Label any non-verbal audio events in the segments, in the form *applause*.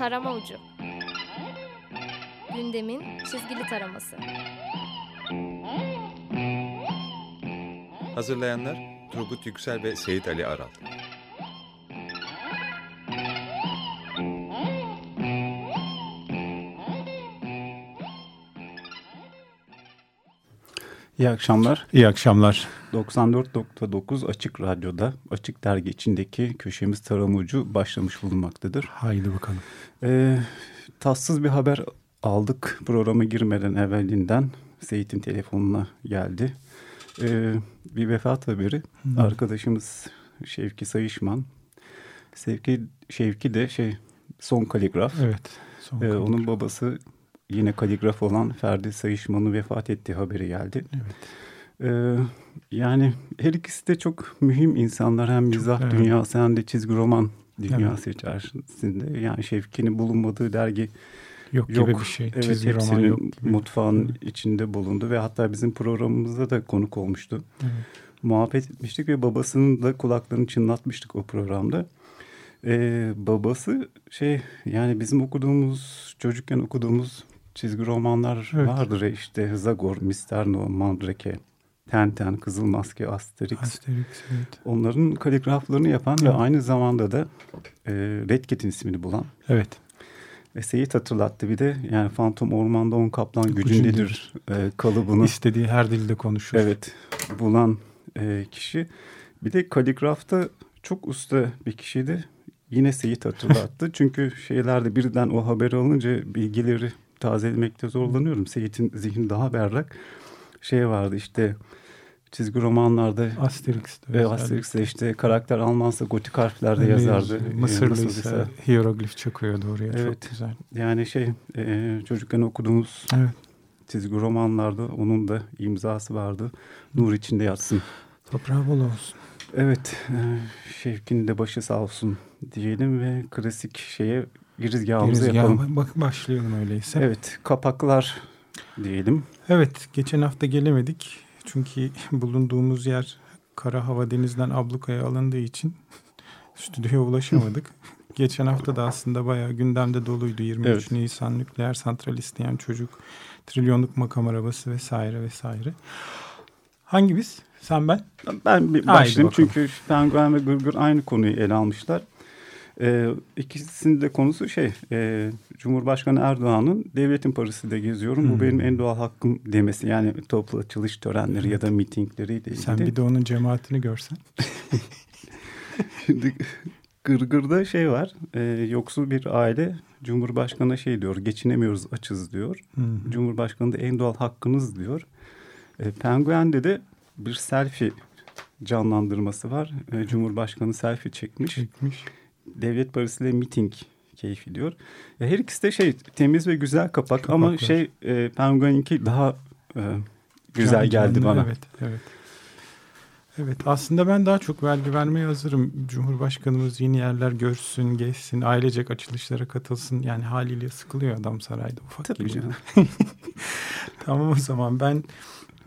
Tarama Ucu Gündemin çizgili taraması Hazırlayanlar Turgut Yüksel ve Seyit Ali Aral. İyi akşamlar. İyi akşamlar. 94.9 Açık Radyo'da Açık Dergi içindeki köşemiz Tarama Ucu başlamış bulunmaktadır. Haydi bakalım. Ee, tatsız bir haber aldık programa girmeden evvelinden. Seyit'in telefonuna geldi. Ee, bir vefat haberi. Hmm. Arkadaşımız Şevki Sayışman. Şevki, Şevki de şey son kaligraf. Evet. Son ee, kaligraf. Onun babası yine kaligraf olan Ferdi Sayışman'ın vefat ettiği haberi geldi. Evet. Ee, yani her ikisi de çok mühim insanlar. Hem mizah evet. dünyası hem de çizgi roman dünyası evet. içerisinde. Yani Şevki'nin bulunmadığı dergi yok, yok gibi bir şey. Evet, çizgi roman yok. Mutfağın evet. içinde bulundu ve hatta bizim programımızda da konuk olmuştu. Evet. Muhabbet etmiştik ve babasının da kulaklarını çınlatmıştık o programda. Ee, babası şey yani bizim okuduğumuz çocukken okuduğumuz çizgi romanlar evet. vardır işte Zagor, Misterno, Mandrake, Tenten, Kızıl Maske, Asterix. Asterix evet. Onların kaligraflarını yapan evet. ve aynı zamanda da e, Red Cat'in ismini bulan. Evet. Ve Seyit hatırlattı bir de yani Fantom Ormanda On Kaplan gücündedir e, kalıbını. İstediği her dilde konuşur. Evet bulan e, kişi. Bir de kaligrafta çok usta bir kişiydi. Yine Seyit hatırlattı. *laughs* Çünkü şeylerde birden o haberi alınca bilgileri tazelemekte zorlanıyorum. Seyit'in zihni daha berrak. Şey vardı işte çizgi romanlarda Asterix'te ve Asterix'te işte karakter Almansa gotik harflerde evet, yazardı. Mısırlıysa hieroglif çakıyordu oraya evet, çok güzel. Yani şey e, çocukken okuduğumuz evet. çizgi romanlarda onun da imzası vardı. Nur içinde yatsın. Toprağı bol olsun. Evet, e, Şevkin de başı sağ olsun diyelim ve klasik şeye girizgahımızı Girizgah, yapalım. Bak başlayalım öyleyse. Evet, kapaklar diyelim. Evet, geçen hafta gelemedik. Çünkü *laughs* bulunduğumuz yer kara hava denizden ablukaya alındığı için *laughs* stüdyoya ulaşamadık. *laughs* geçen hafta da aslında bayağı gündemde doluydu. 23 evet. Nisan nükleer santral isteyen çocuk, trilyonluk makam arabası vesaire vesaire. Hangi biz? Sen ben? Ben bir başlayayım çünkü Penguen ve Gırgır aynı konuyu ele almışlar. Ee, ikisinin de konusu şey e, Cumhurbaşkanı Erdoğan'ın devletin parası da geziyorum. Hmm. Bu benim en doğal hakkım demesi. Yani toplu açılış törenleri ya da mitingleriyle ilgili. Sen bir de onun cemaatini görsen. *laughs* Şimdi Gırgır'da şey var. E, yoksul bir aile Cumhurbaşkanı'na şey diyor. Geçinemiyoruz açız diyor. Hmm. Cumhurbaşkanı da en doğal hakkınız diyor. E, Penguen'de de bir selfie canlandırması var. E, Cumhurbaşkanı selfie çekmiş. Çekmiş devlet parasıyla miting keyfi diyor. E, her ikisi de şey temiz ve güzel kapak Kapaklar. ama şey e, Penguin'inki daha e, güzel canlı, geldi canlı, bana. Evet, evet. Evet aslında ben daha çok vergi vermeye hazırım. Cumhurbaşkanımız yeni yerler görsün, geçsin, ailecek açılışlara katılsın. Yani haliyle sıkılıyor adam sarayda ufak Tabii gibi. canım. *laughs* tamam o zaman ben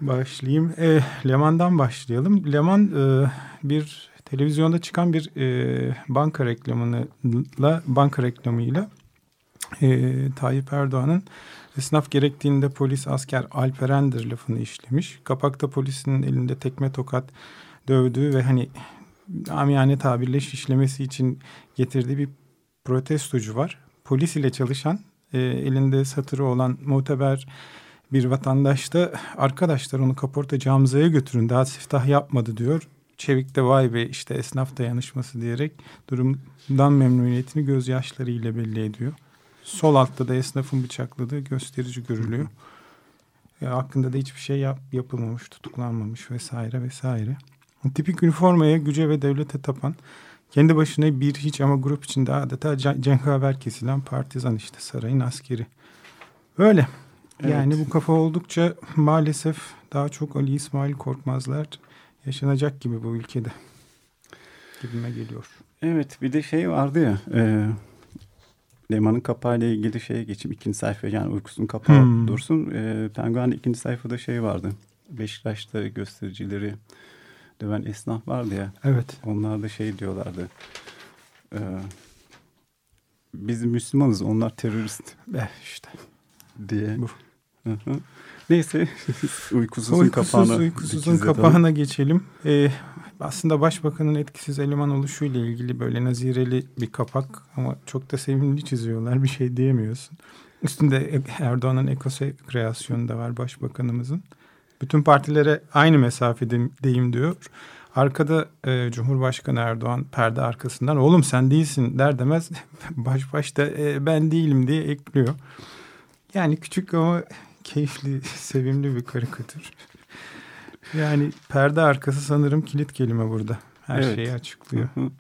başlayayım. E, Leman'dan başlayalım. Leman e, bir televizyonda çıkan bir e, banka reklamıyla banka reklamıyla e, Tayyip Erdoğan'ın esnaf gerektiğinde polis asker Alperendir lafını işlemiş. Kapakta polisinin elinde tekme tokat dövdüğü ve hani amiyane tabirle şişlemesi için getirdiği bir protestocu var. Polis ile çalışan e, elinde satırı olan muteber bir vatandaş da arkadaşlar onu kaporta camzaya götürün daha siftah yapmadı diyor. Çevik de vay be işte esnaf dayanışması diyerek durumdan memnuniyetini gözyaşlarıyla belli ediyor. Sol altta da esnafın bıçakladığı gösterici görülüyor. Ya, hakkında da hiçbir şey yap, yapılmamış, tutuklanmamış vesaire vesaire. Tipik üniformaya, güce ve devlete tapan, kendi başına bir hiç ama grup içinde adeta cengaver kesilen partizan işte sarayın askeri. Öyle. Evet. Yani bu kafa oldukça maalesef daha çok Ali İsmail Korkmazlar yaşanacak gibi bu ülkede *laughs* gibime geliyor. Evet bir de şey vardı ya e, Leman'ın kapağıyla ilgili şeye geçip ikinci sayfa yani uykusunun kapağı hmm. dursun. E, Penguen'de ikinci sayfada şey vardı. Beşiktaş'ta göstericileri döven esnaf vardı ya. Evet. Onlar da şey diyorlardı. E, biz Müslümanız onlar terörist Eh işte. diye. Bu. Hı hı. Neyse *laughs* uykusuzun Uykusuz, kapağına. uykusuzun kapağına geçelim. Ee, aslında başbakanın etkisiz eleman oluşuyla ilgili böyle nazireli bir kapak ama çok da sevimli çiziyorlar. Bir şey diyemiyorsun. Üstünde Erdoğan'ın ekose kreasyonu da var başbakanımızın. Bütün partilere aynı mesafedeyim diyor. Arkada e, Cumhurbaşkanı Erdoğan perde arkasından oğlum sen değilsin der demez *laughs* baş başta e, ben değilim diye ekliyor. Yani küçük ama keyifli, *laughs* sevimli bir karikatür. Yani perde arkası sanırım kilit kelime burada. Her Evet. şeyi açıklıyor. Böyle.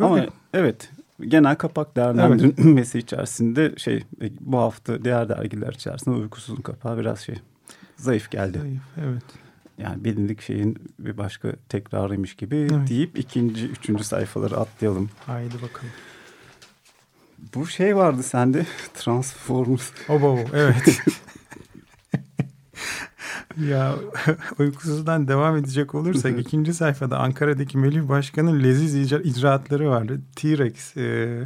Ama evet genel kapak değerlendirmesi *clears throat* içerisinde şey e, bu hafta diğer dergiler içerisinde uykusuzun kapağı biraz şey zayıf geldi. Zayıf, evet. Yani bilindik şeyin bir başka tekrarıymış gibi Evet. deyip ikinci, üçüncü sayfaları atlayalım. Haydi bakalım. Bu şey vardı sende *laughs* Transformers. Obo, evet. *laughs* ya *laughs* uykusuzdan devam edecek olursak ikinci sayfada Ankara'daki Melih Başkan'ın leziz icra- icraatları vardı. T-Rex, e,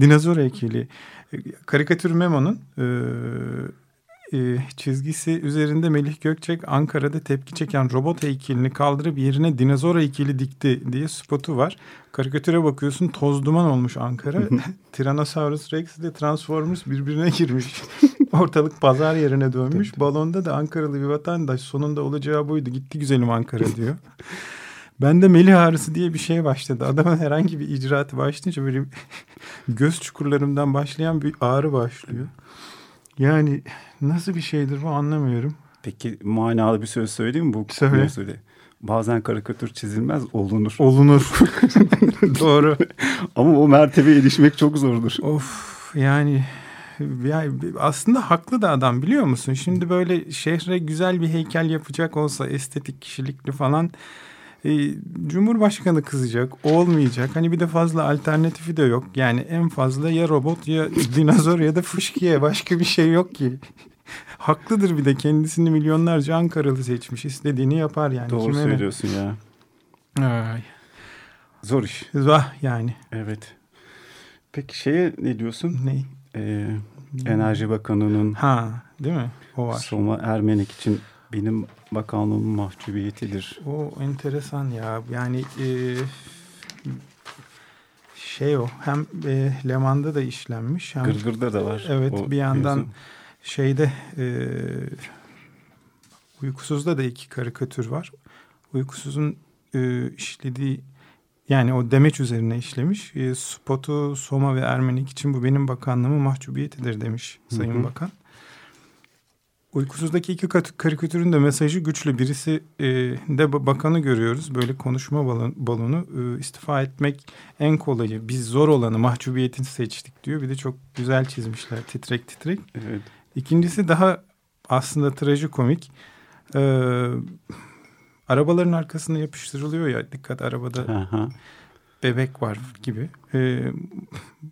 dinozor heykeli, e, karikatür Memo'nun e, e, çizgisi üzerinde Melih Gökçek Ankara'da tepki çeken robot heykelini kaldırıp yerine dinozor heykeli dikti diye spotu var. Karikatüre bakıyorsun toz duman olmuş Ankara. *laughs* Tyrannosaurus Rex ile Transformers birbirine girmiş. *laughs* Ortalık pazar yerine dönmüş. Balonda da Ankaralı bir vatandaş sonunda olacağı buydu. Gitti güzelim Ankara diyor. Ben de Melih ağrısı diye bir şey başladı. Adamın herhangi bir icraatı başlayınca böyle *laughs* göz çukurlarımdan başlayan bir ağrı başlıyor. Yani nasıl bir şeydir bu anlamıyorum. Peki manalı bir söz söyleyeyim mi? Bu Söyle. söyle? Bazen karikatür çizilmez olunur. Olunur. *laughs* Doğru. Ama o mertebeye erişmek çok zordur. Of yani yani aslında haklı da adam biliyor musun? Şimdi böyle şehre güzel bir heykel yapacak olsa estetik kişilikli falan e, Cumhurbaşkanı kızacak olmayacak. Hani bir de fazla alternatifi de yok. Yani en fazla ya robot ya *laughs* dinozor ya da fışkiye başka bir şey yok ki. *laughs* Haklıdır bir de kendisini milyonlarca Ankaralı seçmiş. istediğini yapar yani. Doğru Kime ne? söylüyorsun ya. Ay, Zor iş. vah yani. Evet. Peki şeye ne diyorsun? Ne? Ee, Enerji Bakanı'nın Ha değil mi? O var. Soma Ermenik için benim bakanlığımın mahcubiyetidir. O enteresan ya. Yani e, şey o hem e, Leman'da da işlenmiş hem Gırgır'da da var. Evet, o bir yandan mevzu. şeyde e, Uykusuz'da da iki karikatür var. Uykusuz'un e, işlediği yani o demeç üzerine işlemiş. E, spotu Soma ve Ermenik için bu benim bakanlığımın mahcubiyetidir demiş Sayın Hı hı. Bakan. Uykusuzdaki iki kat- karikatürün de mesajı güçlü. Birisi e, de ba- bakanı görüyoruz. Böyle konuşma balon, balonu e, istifa etmek en kolayı. Biz zor olanı mahcubiyetini seçtik diyor. Bir de çok güzel çizmişler titrek titrek. Evet. İkincisi daha aslında trajikomik. Ee, arabaların arkasına yapıştırılıyor ya dikkat arabada Aha. bebek var gibi. Ee,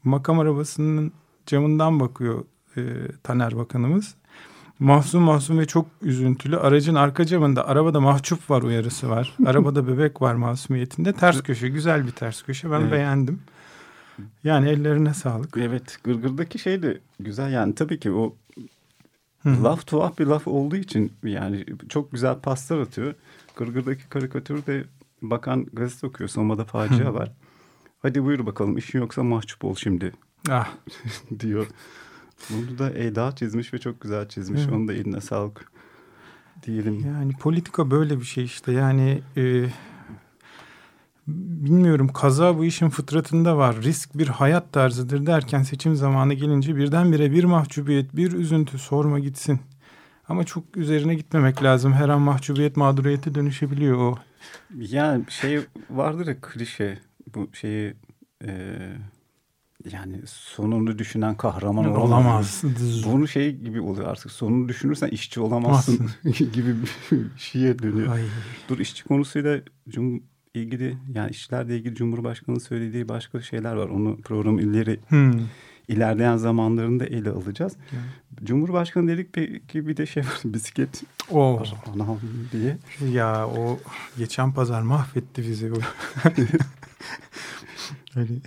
makam arabasının camından bakıyor e, Taner Bakanımız. Mahzun mahzun ve çok üzüntülü. Aracın arka camında arabada mahcup var uyarısı var. *laughs* Arabada bebek var masumiyetinde. Ters köşe güzel bir ters köşe ben Evet. beğendim. Yani ellerine sağlık. Evet. Gırgır'daki şey de güzel. Yani tabii ki o Hı hı. laf tuhaf bir laf olduğu için yani çok güzel paslar atıyor. Gırgır'daki karikatürde bakan gazete okuyor. Soma'da facia var. Hadi buyur bakalım işin yoksa mahcup ol şimdi Ah, *laughs* diyor. Bunu da Eda çizmiş ve çok güzel çizmiş. Evet. Onun da eline sağlık diyelim. Yani politika böyle bir şey işte. Yani e, bilmiyorum kaza bu işin fıtratında var. Risk bir hayat tarzıdır derken seçim zamanı gelince birdenbire bir mahcubiyet, bir üzüntü sorma gitsin. Ama çok üzerine gitmemek lazım. Her an mahcubiyet mağduriyete dönüşebiliyor o. Yani şey vardır ya klişe bu şeyi e, yani sonunu düşünen kahraman olamaz. Olamaz. Bunu şey gibi oluyor artık sonunu düşünürsen işçi olamazsın *laughs* gibi bir şeye dönüyor. Ay. Dur işçi konusuyla cum ilgili yani işçilerle ilgili Cumhurbaşkanı söylediği başka şeyler var. Onu program ileri Hmm. ilerleyen zamanlarında ele alacağız. Yani. Cumhurbaşkanı dedik peki bir de şey var *laughs* bisiklet O anam diye. ya o geçen pazar mahvetti bizi. *laughs* o. hani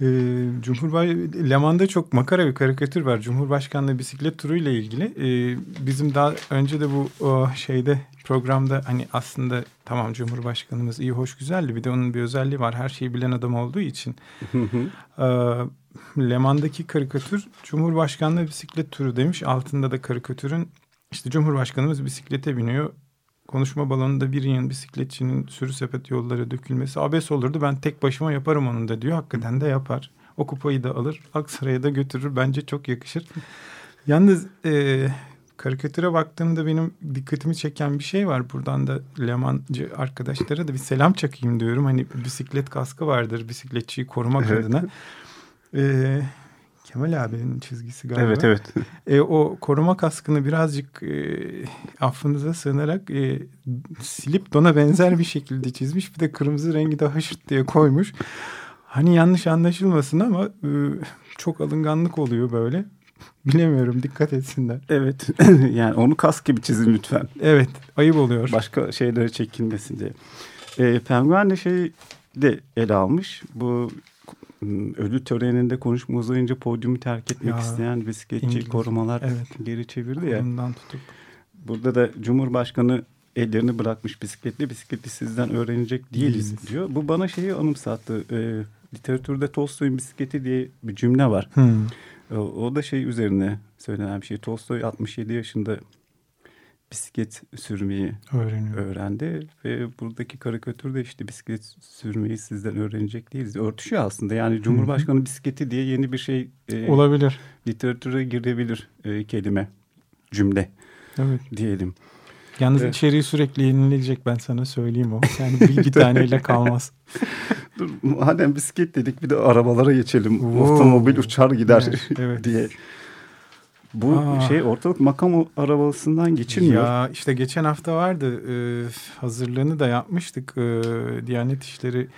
Ee, Cumhurbaş Leman'da çok makara bir karikatür var. Cumhurbaşkanlığı bisiklet turu ile ilgili. Ee, bizim daha önce de bu o şeyde programda hani aslında tamam Cumhurbaşkanımız iyi hoş güzeldi. Bir de onun bir özelliği var. Her şeyi bilen adam olduğu için. Ee, Leman'daki karikatür Cumhurbaşkanlığı bisiklet turu demiş. Altında da karikatürün işte Cumhurbaşkanımız bisiklete biniyor. Konuşma balonunda bir yığın bisikletçinin sürü sepet yollara dökülmesi abes olurdu. Ben tek başıma yaparım onu da diyor. Hakikaten de yapar. O kupayı da alır. Aksaray'a da götürür. Bence çok yakışır. Yalnız e, karikatüre baktığımda benim dikkatimi çeken bir şey var. Buradan da Lemancı arkadaşlara da bir selam çakayım diyorum. Hani bisiklet kaskı vardır bisikletçiyi korumak Evet. adına. E, Kemal abinin çizgisi galiba. Evet evet. E, o koruma kaskını birazcık e, affınıza sığınarak e, silip dona benzer bir şekilde çizmiş. Bir de kırmızı rengi de haşırt diye koymuş. Hani yanlış anlaşılmasın ama e, çok alınganlık oluyor böyle. Bilemiyorum dikkat etsinler. Evet. *laughs* yani onu kask gibi çizin lütfen. Evet ayıp oluyor. Başka şeylere çekilmesin diye. E, Penguen de şey de ele almış. Bu ölü töreninde konuşma uzayınca podyumu terk etmek Ya, isteyen bisikletçi İngiliz. korumalar Evet. geri çevirdi ya. Ondan tutup. Burada da Cumhurbaşkanı ellerini bırakmış bisikletli. Bisikleti sizden öğrenecek değiliz Değiliz. diyor. Bu bana şeyi anımsattı. E, literatürde Tolstoy'un bisikleti diye bir cümle var. Hmm. O, o da şey üzerine söylenen bir şey. Tolstoy 67 yaşında bisiklet sürmeyi Öğreniyor. öğrendi ve buradaki karikatürde işte bisiklet sürmeyi sizden öğrenecek değiliz. Örtüşüyor aslında. Yani Cumhurbaşkanı bisikleti diye yeni bir şey e, Olabilir. literatüre girebilir e, kelime, cümle Evet. diyelim. Yalnız Evet. içeriği sürekli yenilecek ben sana söyleyeyim o. Yani *laughs* bir iki taneyle kalmaz. Dur madem bisiklet dedik bir de arabalara geçelim. Wow. Otomobil uçar gider Evet, *laughs* evet. diye. Bu Aa. şey ortalık makam arabasından geçilmiyor. Ya işte geçen hafta vardı e, hazırlığını da yapmıştık. E, Diyanet İşleri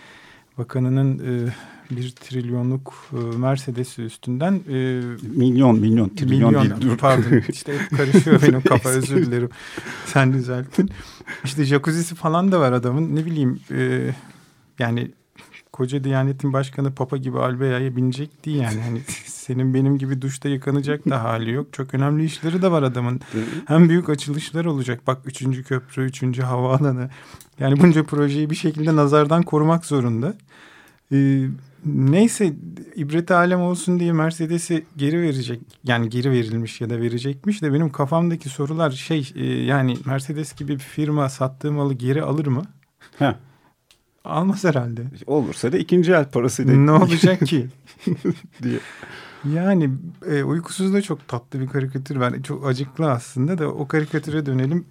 Bakanı'nın e, bir trilyonluk e, Mercedes'i üstünden e, Milyon milyon trilyon milyon değil dur. pardon *laughs* işte hep karışıyor benim kafa özür dilerim. Sen düzelttin. İşte jacuzzi'si falan da var adamın ne bileyim e, yani koca Diyanet'in başkanı Papa gibi Albeya'ya binecek değil yani. Hani senin benim gibi duşta yıkanacak da *laughs* hali yok. Çok önemli işleri de var adamın. Hem büyük açılışlar olacak. Bak üçüncü köprü, üçüncü havaalanı. Yani bunca projeyi bir şekilde nazardan korumak zorunda. Ee, neyse ibret alem olsun diye Mercedes'i geri verecek. Yani geri verilmiş ya da verecekmiş de benim kafamdaki sorular şey e, yani Mercedes gibi bir firma sattığı malı geri alır mı? Heh. Almaz herhalde. Olursa da ikinci el parasıyla Ne *laughs* olacak ki? diye. Yani e, uykusuz da çok tatlı bir karikatür var. Çok acıklı aslında da o karikatüre dönelim.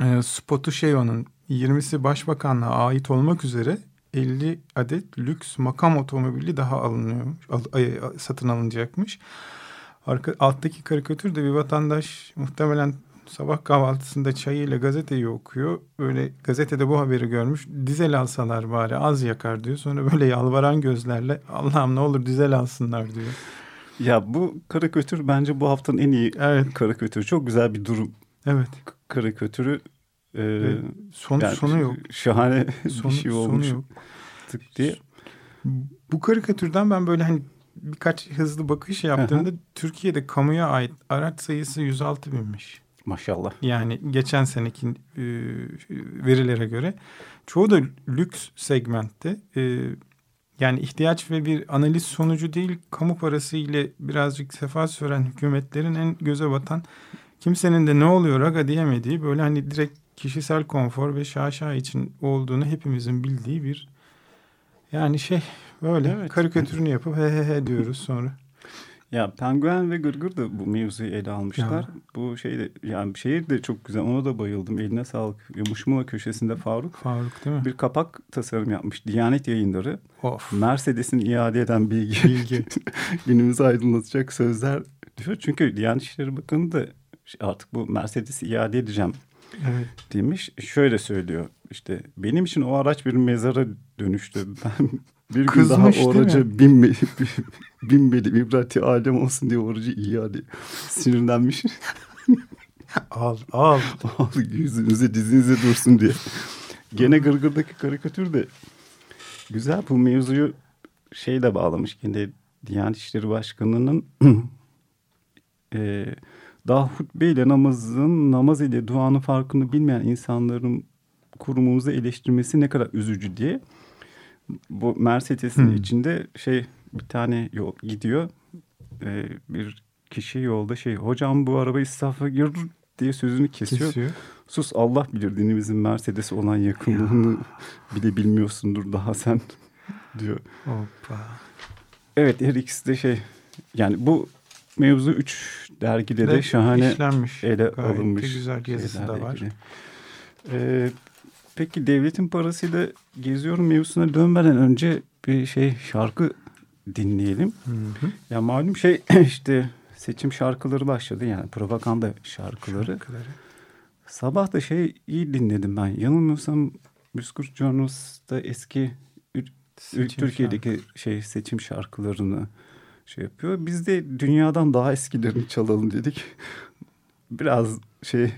E, spotu şey onun 20'si başbakanlığa ait olmak üzere 50 adet lüks makam otomobili daha alınıyor. Al, ay, satın alınacakmış. Arka, alttaki karikatürde bir vatandaş muhtemelen sabah kahvaltısında çayıyla gazeteyi okuyor. Böyle gazetede bu haberi görmüş. Dizel alsalar bari az yakar diyor. Sonra böyle yalvaran gözlerle Allah'ım ne olur dizel alsınlar diyor. Ya bu karikatür bence bu haftanın en iyi Evet. karikatürü. Çok güzel bir durum Evet. karikatürü. Ee, Ve sonu yani sonu yok. *laughs* Şahane Sonu, bir şey sonu olmuş. yok. Tık diye. Bu karikatürden ben böyle hani birkaç hızlı bakış yaptığımda Türkiye'de kamuya ait araç sayısı 106 binmiş. Maşallah. Yani geçen seneki e, verilere göre. Çoğu da lüks segmentte. E, yani ihtiyaç ve bir analiz sonucu değil, kamu parası ile birazcık sefa süren hükümetlerin en göze batan, kimsenin de ne oluyor aga diyemediği böyle hani direkt kişisel konfor ve şaşa için olduğunu hepimizin bildiği bir yani şey böyle Evet. karikatürünü yapıp he he he diyoruz sonra. *laughs* Ya Penguen ve Gırgır da bu mevzuyu ele almışlar. Ya. Bu şey de yani şehir de çok güzel. Ona da bayıldım. Eline sağlık. Muşmula köşesinde Faruk Faruk değil mi? bir kapak tasarım yapmış. Diyanet yayınları. Of. Mercedes'in iade eden bilgi. Bilgi. *laughs* Günümüzü aydınlatacak sözler diyor. Çünkü Diyanet İşleri Bakanı da artık bu Mercedes'i iade edeceğim Evet. demiş. Şöyle söylüyor. İşte benim için o araç bir mezara dönüştü. *laughs* Ben bir gün Kızmış, daha değil o mi? araca *laughs* binme, binmedim. İbrati alem olsun diye o aracı iade sinirlenmiş. *laughs* Al al. Al yüzünüze dizinize dursun diye. Gene Gırgır'daki karikatür de güzel bu mevzuyu şey de bağlamış yine Diyanet İşleri Başkanı'nın *clears throat* e, daha hutbe ile namazın, namaz ile duanın farkını bilmeyen insanların kurumumuzu eleştirmesi ne kadar üzücü diye. Bu Mercedes'in Hmm. içinde şey bir tane yol gidiyor. E, bir kişi yolda şey hocam bu araba israfa girdi diye sözünü kesiyor. Kesiyor. Sus Allah bilir dinimizin Mercedes'e olan yakınlığını bile bilmiyorsundur daha sen diyor. Hoppa. Evet her ikisi de şey yani bu mevzu üç dergide de Ve şahane işlenmiş. ele de alınmış. güzel yazısı da var. Ee, peki devletin parasıyla geziyorum mevzusuna dönmeden önce bir şey şarkı dinleyelim. Hı hı. Ya malum şey *clears throat* işte seçim şarkıları başladı yani propaganda şarkıları. Şarkıları. Sabah da şey iyi dinledim ben. Yanılmıyorsam Müskurt Journals'ta eski Seçim Türkiye'deki şey seçim şarkılarını şey yapıyor. Biz de dünyadan daha eskilerini çalalım dedik. *laughs* Biraz şey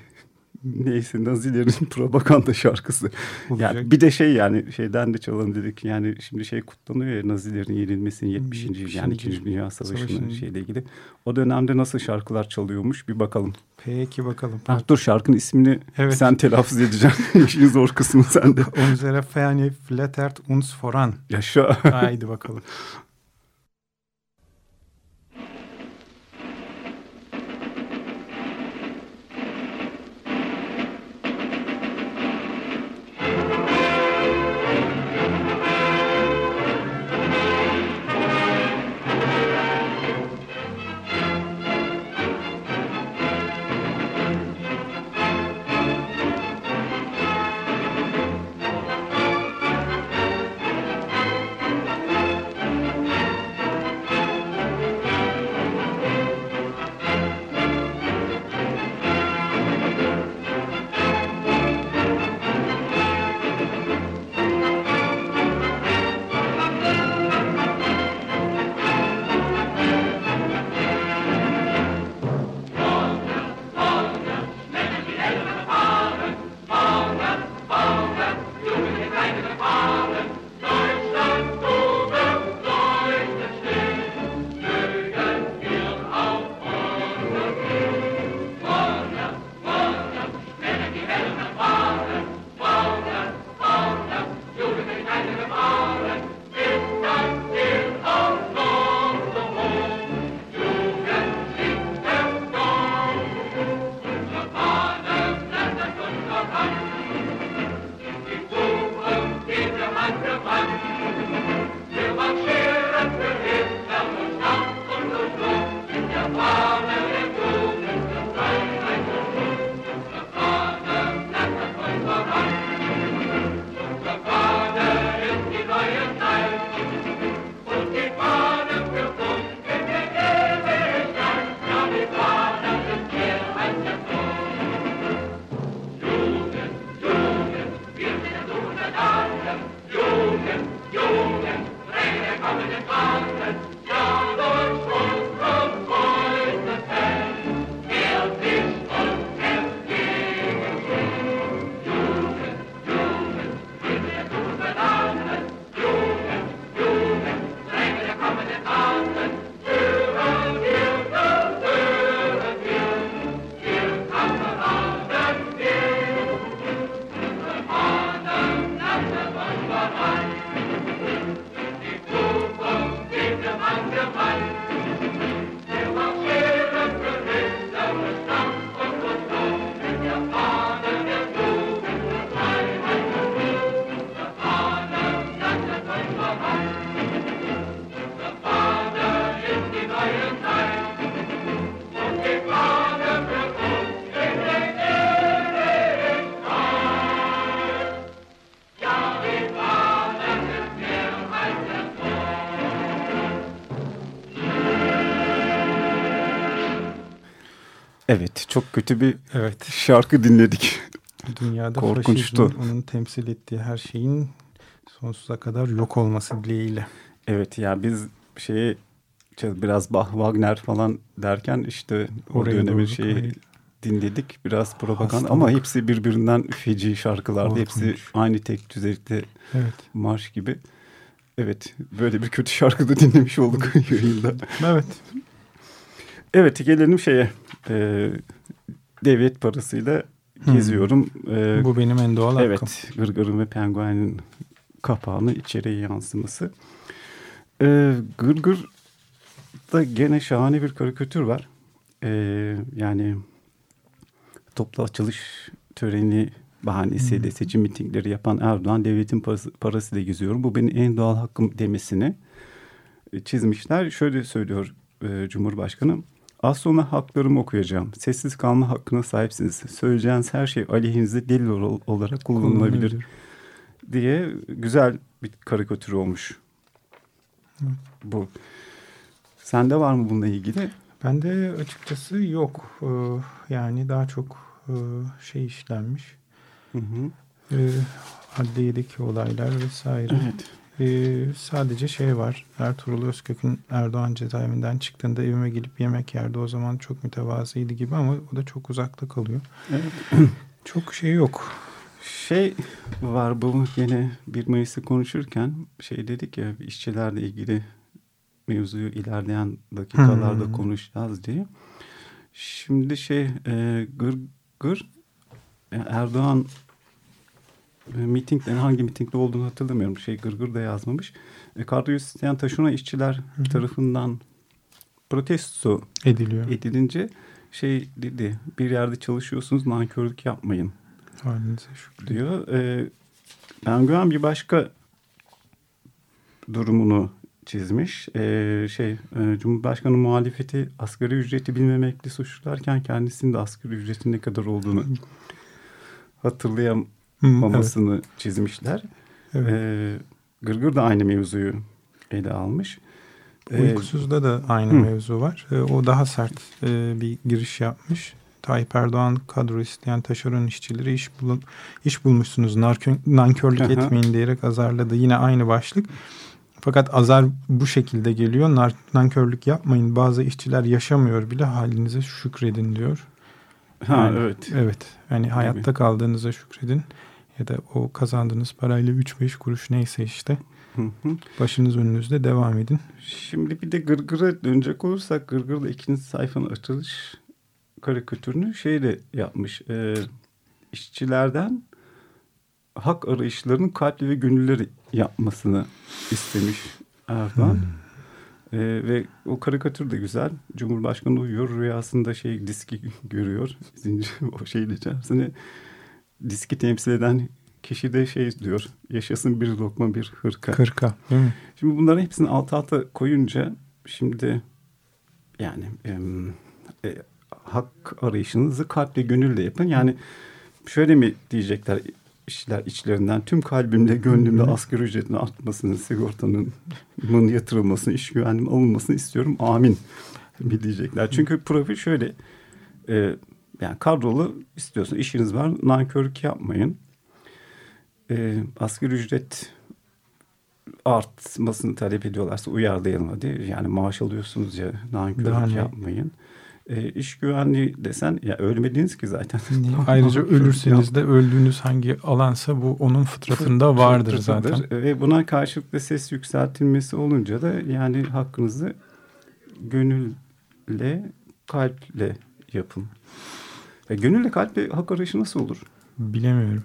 *laughs* neyse Nazilerin propaganda şarkısı. olacak. Yani bir de şey yani şeyden de çalalım dedik. Yani şimdi şey kutlanıyor ya Nazilerin yenilmesinin 70. yıl yani 70. 2. Dünya Savaşı'nın Savaşı'nın. şeyle ilgili. O dönemde nasıl şarkılar çalıyormuş bir bakalım. Peki bakalım. Ha, dur şarkının ismini Evet. sen telaffuz edeceksin. *laughs* İşin zor kısmı sende. Unsere Ferne flattert uns voran. Yaşa. Haydi bakalım. *laughs* Evet çok kötü bir Evet. şarkı dinledik. Dünyada Korkunçtu. onun temsil ettiği her şeyin sonsuza kadar yok olması dileğiyle. Evet ya biz şeyi biraz Bach, Wagner falan derken işte o Oraya dönemin doğru şeyi kaydı. dinledik. Biraz propaganda Hastalık. ama hepsi birbirinden feci şarkılardı. Korkunç. Hepsi aynı tek düzeyde Evet. marş gibi. Evet böyle bir kötü şarkı da dinlemiş olduk *laughs* yayında. Evet. Evet gelelim şeye. E, devlet parasıyla Hmm. geziyorum. E, Bu benim en doğal hakkım. Evet, Gırgır'ın ve Penguen'in kapağını içeriye yansıması. Ee, Gırgır'da gene şahane bir karikatür var. Ee, yani toplu açılış töreni bahanesiyle Hmm. seçim mitingleri yapan Erdoğan devletin parası, parasıyla geziyorum. Bu benim en doğal hakkım demesini e, çizmişler. Şöyle söylüyor e, Cumhurbaşkanı. Az sonra haklarımı okuyacağım. Sessiz kalma hakkına sahipsiniz. Söyleyeceğiniz her şey aleyhinize delil ol- olarak kullanılabilir Kullanılabilir. diye güzel bir karikatür olmuş. Hı. Bu. Sende var mı bununla ilgili? Bende açıkçası yok. Ee, yani daha çok e, şey işlenmiş. Hı hı. Ee, adliyedeki olaylar vesaire. Evet. Ee, sadece şey var. Ertuğrul Özkök'ün Erdoğan cezaevinden çıktığında evime gelip yemek yerdi. O zaman çok mütevazıydı gibi ama o da çok uzakta kalıyor. evet. Çok şey yok. Şey var bu yine 1 Mayıs'ı konuşurken şey dedik ya işçilerle ilgili mevzuyu ilerleyen dakikalarda Hmm. konuşacağız diye. Şimdi şey e, gır gır e, Erdoğan e, mitingden hangi mitingde olduğunu hatırlamıyorum. Şey gırgır da yazmamış. E, kadroyu isteyen taşına işçiler Hı tarafından protesto Ediliyor. edilince şey dedi bir yerde çalışıyorsunuz nankörlük yapmayın Halinize şükür. diyor. E, Penguen bir başka durumunu çizmiş. E, şey e, Cumhurbaşkanı muhalefeti asgari ücreti bilmemekle suçlarken kendisinin de asgari ücretin ne kadar olduğunu hatırlayamamasını Hı, çizmişler. Evet, evet. E, Gırgır da aynı mevzuyu ele almış. E, Uykusuz'da da aynı hı. mevzu var. Ee, o daha sert e, bir giriş yapmış. Tayyip Erdoğan kadro isteyen taşeron işçileri iş, bulun, iş bulmuşsunuz nankör, nankörlük etmeyin diyerek azarladı. Yine aynı başlık. Fakat azar bu şekilde geliyor. Nar, nankörlük yapmayın. Bazı işçiler yaşamıyor bile halinize şükredin diyor. ha Yani, evet. Evet. Yani hayatta kaldığınıza şükredin. Ya da o kazandığınız parayla 3-5 kuruş neyse işte. Başınız önünüzde devam edin. Şimdi bir de Gırgır'a dönecek olursak Gırgır'da ikinci sayfanın açılış karikatürünü şeyle yapmış. E, işçilerden hak arayışlarının kalpli ve gönülleri yapmasını istemiş Erdoğan. E, ve o karikatür de güzel. Cumhurbaşkanı uyuyor. Rüyasında şey diski *laughs* görüyor. Zincir o şeyin içerisine diski temsil eden kişi de şey diyor. Yaşasın bir lokma bir hırka. Değil mi? Şimdi bunların hepsini alt alta koyunca şimdi yani em, e, hak arayışınızı kalple gönülle yapın. Yani şöyle mi diyecekler işler içlerinden tüm kalbimle gönlümle asgari ücretin artmasını, sigortanın yatırılmasını, iş güvenliğinin alınmasını istiyorum. Amin mi diyecekler. Çünkü profil şöyle e, yani kadrolu istiyorsun işiniz var nankörlük yapmayın. E, asgari ücret artmasını talep ediyorlarsa uyarlayalım hadi. Yani maaş alıyorsunuz ya nankörlük ne? yapmayın. E, iş güvenliği desen ya ölmediniz ki zaten. *laughs* Ayrıca ölürseniz de öldüğünüz hangi alansa bu onun fıtratında vardır fıtratıdır. zaten. Ve buna karşılık da ses yükseltilmesi olunca da yani hakkınızı gönülle, kalple yapın. E, gönülle kalple hak arayışı nasıl olur? Bilemiyorum.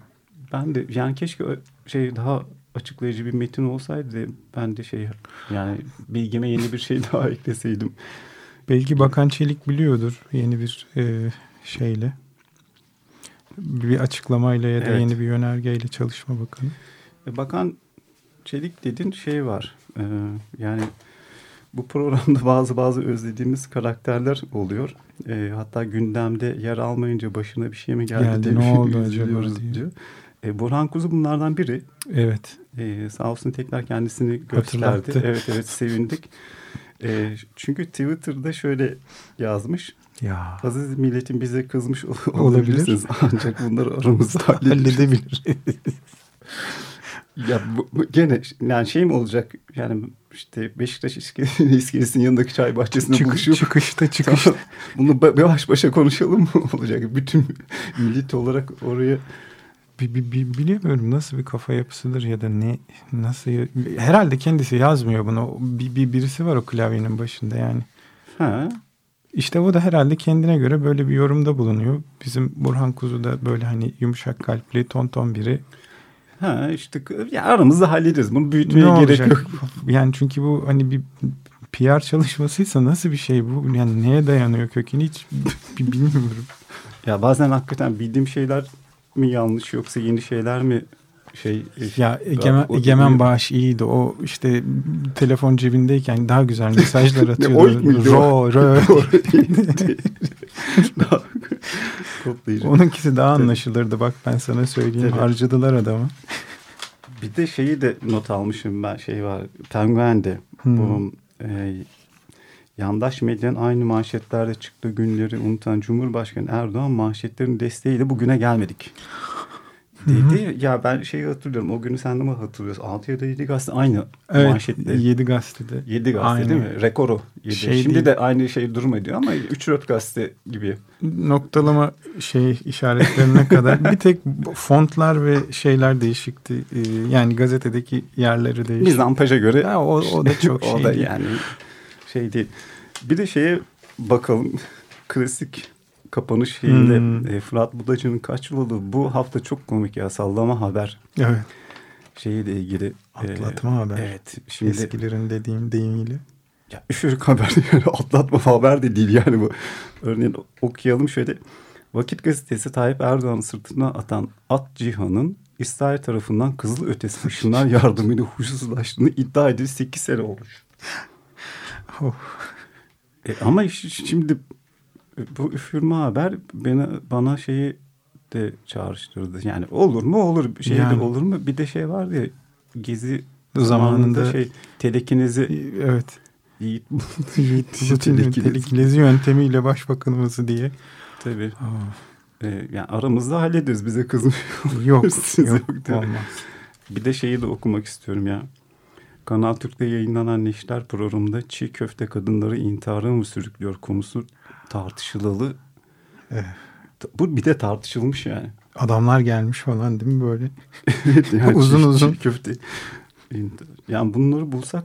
Ben de yani keşke şey daha açıklayıcı bir metin olsaydı ben de şey yani bilgime yeni bir şey *laughs* daha ekleseydim. Belki Bakan Çelik biliyordur yeni bir e, şeyle. Bir açıklamayla ya da Evet. yeni bir yönergeyle Çalışma Bakanı. E, Bakan Çelik dedin şey var. e, yani bu programda bazı bazı özlediğimiz karakterler oluyor. E, hatta gündemde yer almayınca başına bir şey mi geldi, Geldi, diye ne oldu üzülüyoruz acaba diye. diyor. E, Burhan Kuzu bunlardan biri. Evet. E, sağ olsun tekrar kendisini gösterdi. Hatırlattı. Evet evet sevindik. E, çünkü Twitter'da şöyle yazmış. Ya Aziz milletin bize kızmış ol- Olabilir. olabilirsiniz. *laughs* Ancak bunları aramızda *laughs* halledebilir. Ya bu, bu gene yani şey mi olacak? Yani işte Beşiktaş *laughs* iskelesinin, yanındaki çay bahçesinde Çık, buluşup çıkışta çıkış. Tamam, *laughs* bunu ba- baş başa konuşalım mı *laughs* olacak? Bütün millet olarak oraya bi, bi, bi, bilemiyorum nasıl bir kafa yapısıdır ya da ne nasıl herhalde kendisi yazmıyor bunu. Bir, bir birisi var o klavyenin başında yani. Ha. İşte o da herhalde kendine göre böyle bir yorumda bulunuyor. Bizim Burhan Kuzu da böyle hani yumuşak kalpli, tonton biri. Ha işte ya aramızda hallederiz. Bunu büyütmeye Ne gerek olacak? yok. *laughs* Yani çünkü bu hani bir PR çalışmasıysa nasıl bir şey bu? Yani neye dayanıyor kökeni hiç bi- bilmiyorum. Ya bazen hakikaten bildiğim şeyler mi yanlış yoksa yeni şeyler mi şey Ya Egemen, o- Egemen Bağış iyiydi. O işte telefon cebindeyken daha güzel mesajlar *laughs* atıyordu. ro, ro. *laughs* *laughs* Toplayıcı. Onunkisi daha anlaşılırdı. Bak ben sana söyleyeyim. Tabii. Harcadılar adamı. Bir de şeyi de not almışım ben şey var. Penguen'de Hmm. bu e, yandaş medyanın aynı manşetlerde çıktığı günleri unutan Cumhurbaşkanı Erdoğan manşetlerin desteğiyle bugüne gelmedik. Dedi ya ben şeyi hatırlıyorum o günü sen de mi hatırlıyorsun? 6 ya da 7 gazete aynı Evet. manşette. 7 gazetede. 7 gazete Aynı. değil mi? Rekoru 7. Şey Şimdi değil. de aynı şey durum ediyor ama 3-4 gazete gibi. Noktalama şey işaretlerine kadar bir tek fontlar ve şeyler değişikti. Ee, yani gazetedeki yerleri değişti. Mizampaja göre Ha, o, o da çok *laughs* şey o da değil. yani şey değil. Bir de şeye bakalım. Klasik kapanış şeyinde Hmm. e, Fırat Budacı'nın kaç yıl oldu? Bu hafta çok komik ya sallama haber Evet. şeyiyle ilgili. e, Atlatma haber. Evet. Şimdi Eskilerin dediğim deyimiyle. ya üfürük haber yani atlatma haber de değil yani bu. Örneğin okuyalım şöyle. Vakit gazetesi Tayyip Erdoğan'ın sırtına atan at cihanın İsrail tarafından kızıl ötesi ışınlar *laughs* yardımıyla huysuzlaştığını iddia edildi 8 sene olmuş. Oh. E, ama şimdi e, bu üfürme haber beni bana şeyi de çağrıştırdı. Yani olur mu olur şey Yani. de olur mu? Bir de şey vardı ya gezi Zamanında- zamanında şey telekinizi Evet. Yiğit *laughs* Yiğit Şu Putin'in telekiniz. telekinezi yöntemiyle başbakanımızı diye. tabii. Oh. E, yani aramızda hallederiz bize kızmıyor. Yok, *laughs* yok, yok olmaz. Bir de şeyi de okumak istiyorum ya. Kanal Türk'te yayınlanan Neşter programında çiğ köfte kadınları intihara mı sürüklüyor konusu tartışılalı. Evet. Bu bir de tartışılmış yani. Adamlar gelmiş falan değil mi böyle? *laughs* Evet, yani *laughs* Uzun çiğ- uzun. çiğ köfte. Yani bunları bulsak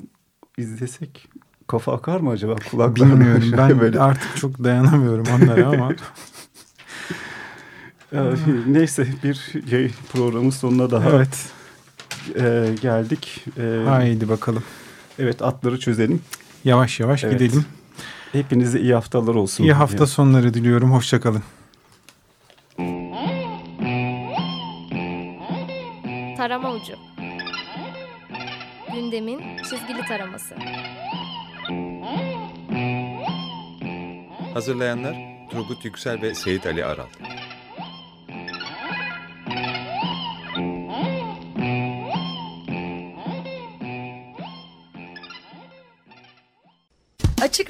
izlesek kafa akar mı acaba kulaklarına? Bilmiyorum *laughs* ben böyle. artık çok dayanamıyorum onlara ama neyse bir yayın programın sonuna daha evet e, geldik. E, haydi bakalım Evet atları çözelim. yavaş yavaş Evet. gidelim. Hepinize iyi haftalar olsun. İyi hafta sonları diliyorum hoşçakalın. Tarama ucu. Gündemin çizgili taraması. Hazırlayanlar Turgut Yüksel ve Seyit Ali Aral.